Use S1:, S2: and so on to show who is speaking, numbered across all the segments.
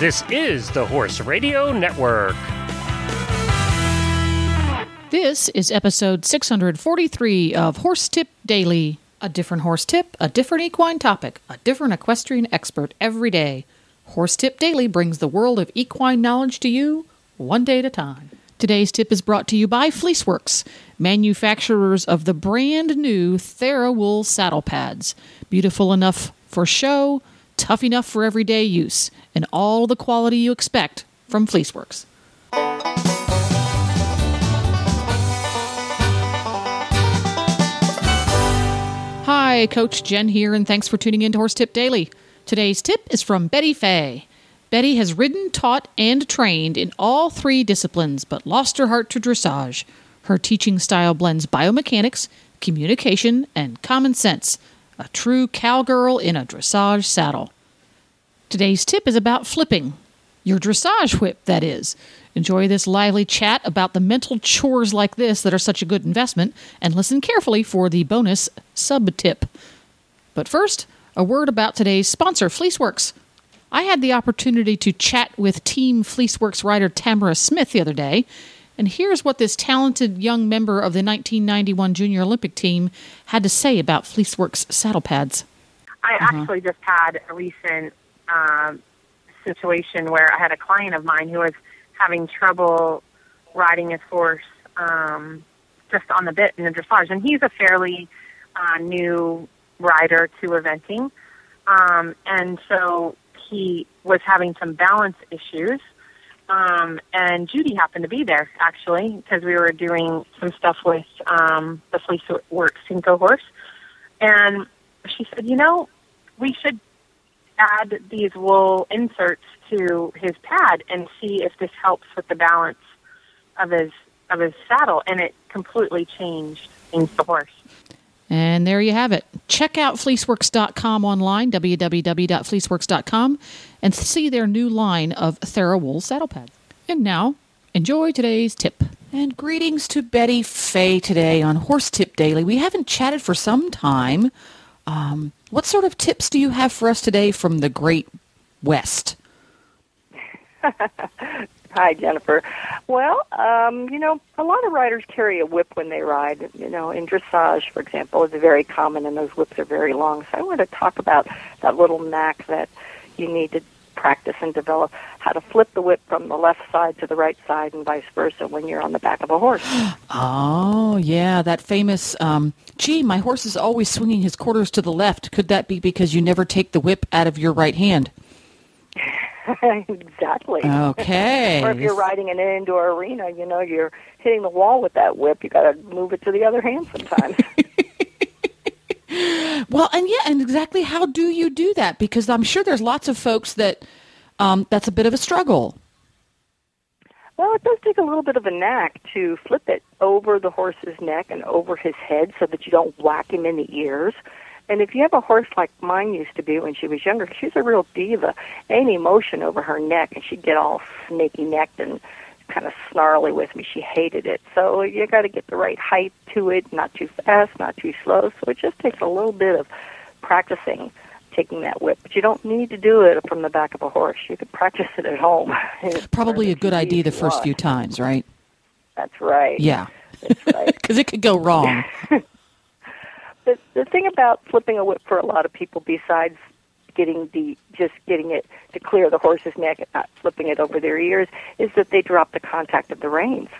S1: This is the Horse Radio Network.
S2: This is episode 643 of Horse Tip Daily. A different horse tip, a different equine topic, a different equestrian expert every day. Horse Tip Daily brings the world of equine knowledge to you one day at a time. Today's tip is brought to you by Fleeceworks, manufacturers of the brand new TheraWool saddle pads. Beautiful enough for show, tough enough for everyday use, and all the quality you expect from Fleeceworks. Hi, Coach Jen here, and thanks for tuning in to Horse Tip Daily. Today's tip is from Betty Fey. Betty has ridden, taught, and trained in all three disciplines, but lost her heart to dressage. Her teaching style blends biomechanics, communication, and common sense. A true cowgirl in a dressage saddle. Today's tip is about flipping. Your dressage whip, that is. Enjoy this lively chat about the mental chores like this that are such a good investment, and listen carefully for the bonus sub tip. But first, a word about today's sponsor, Fleeceworks. I had the opportunity to chat with Team Fleeceworks rider Tamara Smith the other day, and here's what this talented young member of the 1991 Junior Olympic team had to say about Fleeceworks saddle pads.
S3: I actually just had a recent um, situation where I had a client of mine who was having trouble riding his horse um, just on the bit in the dressage, and he's a fairly uh, new rider to eventing, um, and so he was having some balance issues. Um, and Judy happened to be there actually because we were doing some stuff with um, the Fleece Works Cinco horse, and she said, "You know, we should add these wool inserts to his pad and see if this helps with the balance of his of his saddle. And it completely changed things the horse
S2: And there you have it. Check out fleeceworks.com online, www.fleeceworks.com, and see their new line of TheraWool saddle pads. And now, enjoy today's tip. And greetings to Betty Fey today on Horse Tip Daily. We haven't chatted for some time. Um, what sort of tips do you have for us today from the Great West?
S4: Hi, Jennifer. Well, um, you know, a lot of riders carry a whip when they ride. You know, in dressage, for example, is very common, and those whips are very long. So I want to talk about that little knack that you need to practice and develop how to flip the whip from the left side to the right side and vice versa when you're on the back of a horse.
S2: Oh, yeah, that famous, um, gee, my horse is always swinging his quarters to the left. Could that be because you never take the whip out of your right hand?
S4: exactly.
S2: Okay.
S4: or if you're riding an indoor arena, you know, you're hitting the wall with that whip. You got to move it to the other hand sometimes.
S2: Well, and yeah, and exactly how do you do that? Because I'm sure there's lots of folks that um, that's a bit of a struggle.
S4: well, it does take a little bit of a knack to flip it over the horse's neck and over his head so that you don't whack him in the ears. And if you have a horse like mine used to be when she was younger, she's a real diva. Any motion over her neck, and she'd get all snaky necked and kind of snarly with me. She hated it. So you got to get the right height to it, not too fast, not too slow. So it just takes a little bit of practicing taking that whip. But you don't need to do it from the back of a horse. You could practice it at home.
S2: It's probably a good idea the first few times, right?
S4: That's right.
S2: Yeah,
S4: That's right.
S2: because it could go wrong.
S4: the the thing about flipping a whip for a lot of people, besides getting the just getting it to clear the horse's neck and not flipping it over their ears, is that they drop the contact of the reins.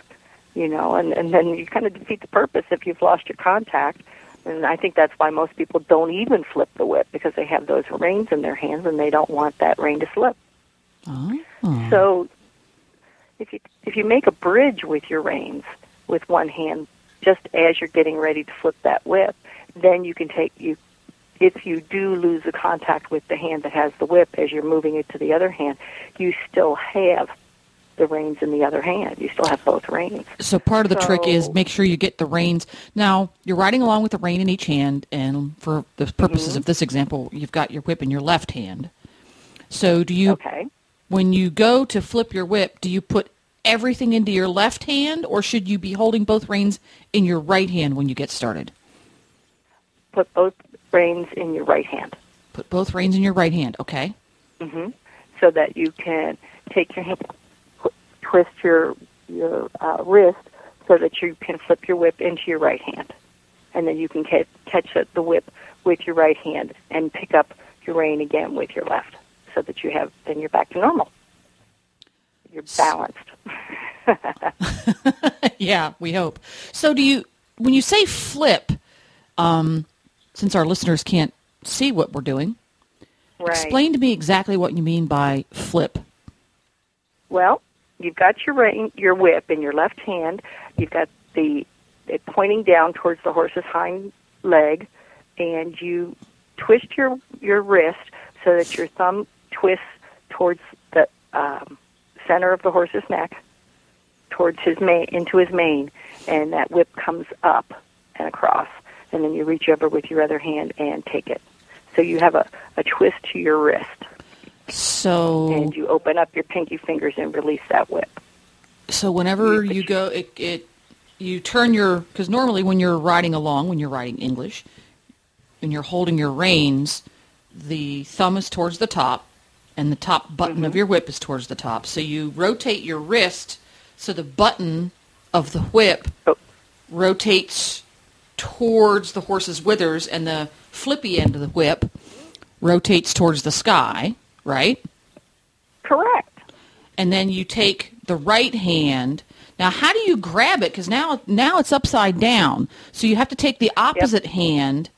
S4: You know, and and then you kind of defeat the purpose if you've lost your contact. And I think that's why most people don't even flip the whip because they have those reins in their hands and they don't want that rein to slip.
S2: Oh.
S4: So if you if you make a bridge with your reins with one hand just as you're getting ready to flip that whip, then you can take you if you do lose the contact with the hand that has the whip as you're moving it to the other hand, you still have the reins in the other hand. You still have both reins.
S2: So part of the trick is make sure you get the reins. Now you're riding along with the rein in each hand, and for the purposes
S4: Mm-hmm.
S2: of this example, you've got your whip in your left hand. So do you,
S4: Okay.
S2: when you go to flip your whip, do you put everything into your left hand, or should you be holding both reins in your right hand when you get started?
S4: Put both reins in your right hand.
S2: Put both reins in your right hand. Okay.
S4: hmm so that you can take your hand, twist your your uh, wrist so that you can flip your whip into your right hand, and then you can catch, catch the whip with your right hand and pick up your rein again with your left, so that you have then you're back to normal. You're balanced.
S2: yeah, we hope. So, do you when you say flip? Um, since our listeners can't see what we're doing,
S4: Right.
S2: explain to me exactly what you mean by flip.
S4: Well, you've got your rein, your whip in your left hand. You've got the it pointing down towards the horse's hind leg, and you twist your your wrist so that your thumb twists towards the um, center of the horse's neck, towards his mane into his mane, and that whip comes up and across, and then you reach over with your other hand and take it. So you have a, a twist to your wrist
S2: So,
S4: and you open up your pinky fingers and release that whip.
S2: so whenever you go, it, it you turn your because normally when you're riding along, when you're riding English, and you're holding your reins, the thumb is towards the top, and the top button of mm-hmm. your whip is towards the top. So you rotate your wrist so the button of the whip
S4: Oh.
S2: rotates towards the horse's withers, and the flippy end of the whip rotates towards the sky, right?
S4: Correct.
S2: and then you take the right hand. Now, how do you grab it? Because now, now it's upside down. So you have to take the opposite hand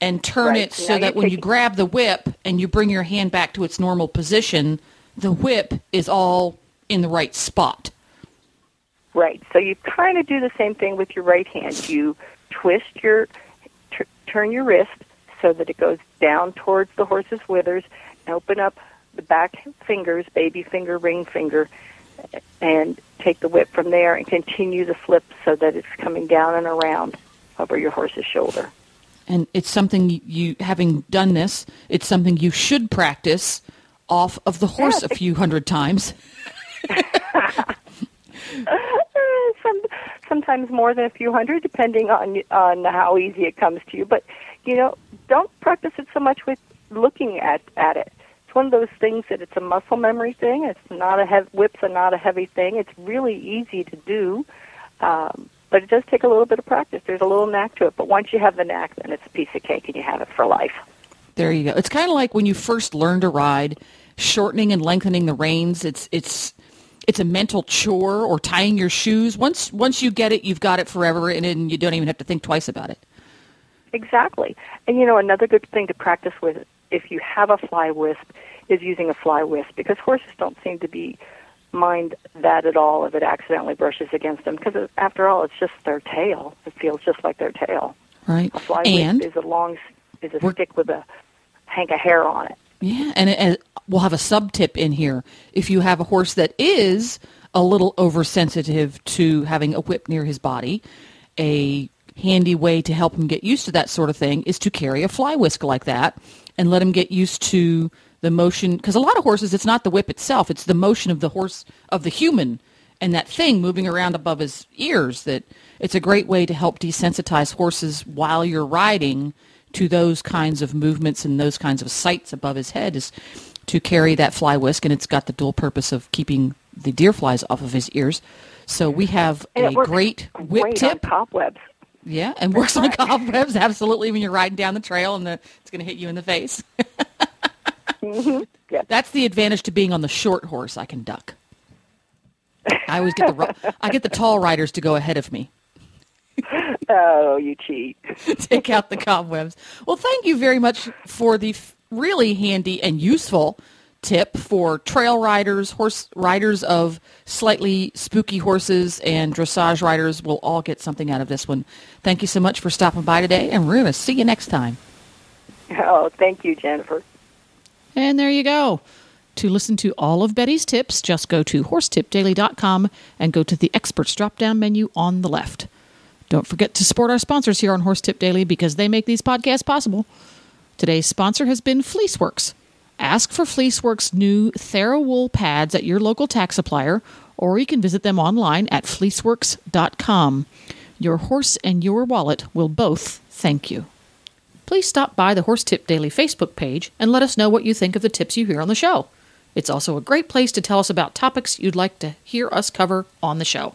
S2: and turn
S4: Right.
S2: it
S4: So now
S2: that when you grab the whip and you bring your hand back to its normal position, the whip is all in the right spot.
S4: Right. So you kind of do the same thing with your right hand. You twist your, t- turn your wrist so that it goes down towards the horse's withers, and open up the back fingers, baby finger, ring finger, and take the whip from there and continue the flip so that it's coming down and around over your horse's shoulder.
S2: And it's something you- having done this, it's something you should practice off of the horse a few hundred times.
S4: Some sometimes more than a few hundred, depending on on how easy it comes to you. But you know, don't practice it so much with looking at at it. It's one of those things that it's a muscle memory thing. It's not a heavy, whips are not a heavy thing. It's really easy to do, um, but it does take a little bit of practice. There's a little knack to it. But once you have the knack, then it's a piece of cake, and you have it for life.
S2: There you go. It's kind of like when you first learn to ride, shortening and lengthening the reins. It's it's it's a mental chore or tying your shoes. Once once you get it, you've got it forever, and, and you don't even have to think twice about it.
S4: Exactly. And you know, another good thing to practice with if you have a fly wisp is using a fly wisp because horses don't seem to be mind that at all if it accidentally brushes against them because uh, after all it's just their tail. It feels just like their tail.
S2: Right.
S4: A fly
S2: and
S4: wisp is a long is a stick with a hank of hair on it.
S2: Yeah, and, and we'll have a sub tip in here. If you have a horse that is a little oversensitive to having a whip near his body, a handy way to help him get used to that sort of thing is to carry a fly whisk like that and let him get used to the motion because a lot of horses it's not the whip itself it's the motion of the horse of the human and that thing moving around above his ears that it's a great way to help desensitize horses while you're riding to those kinds of movements and those kinds of sights above his head is to carry that fly whisk and it's got the dual purpose of keeping the deer flies off of his ears so we have a great whip
S4: great
S2: tip
S4: on cobwebs.
S2: yeah, and works on cobwebs absolutely when you're riding down the trail and the, it's going to hit you in the face.
S4: Yes.
S2: That's the advantage to being on the short horse. I can duck. I always get the I get the tall riders to go ahead of me.
S4: Oh, you cheat.
S2: Take out the cobwebs. Well, thank you very much for the f- really handy and useful tip for trail riders, horse riders of slightly spooky horses, and dressage riders. will all get something out of this one. Thank you so much for stopping by today, and we're going to see you next time.
S4: Oh, thank you, Jennifer.
S2: And there you go. To listen to all of Betty's tips, just go to horsetipdaily.com and go to the experts drop down menu on the left. Don't forget to support our sponsors here on Horse Tip Daily because they make these podcasts possible. Today's sponsor has been Fleeceworks. Ask for Fleeceworks' new TheraWool pads at your local tack supplier, or you can visit them online at fleeceworks.com. Your horse and your wallet will both thank you please stop by the Horse Tip Daily Facebook page and let us know what you think of the tips you hear on the show.
S5: It's also a great place to tell us about topics you'd like to hear us cover on the show.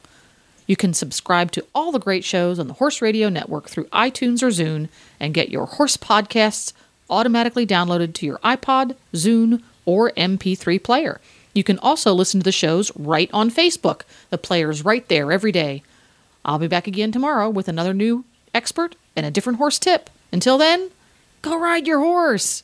S5: You can subscribe to all the great shows on the Horse Radio Network through iTunes or Zune and get your horse podcasts automatically downloaded to your iPod, Zune, or MP3 player. You can also listen to the shows right on Facebook. The player's right there every day. I'll be back again tomorrow with another new expert and a different horse tip. Until then, go ride your horse.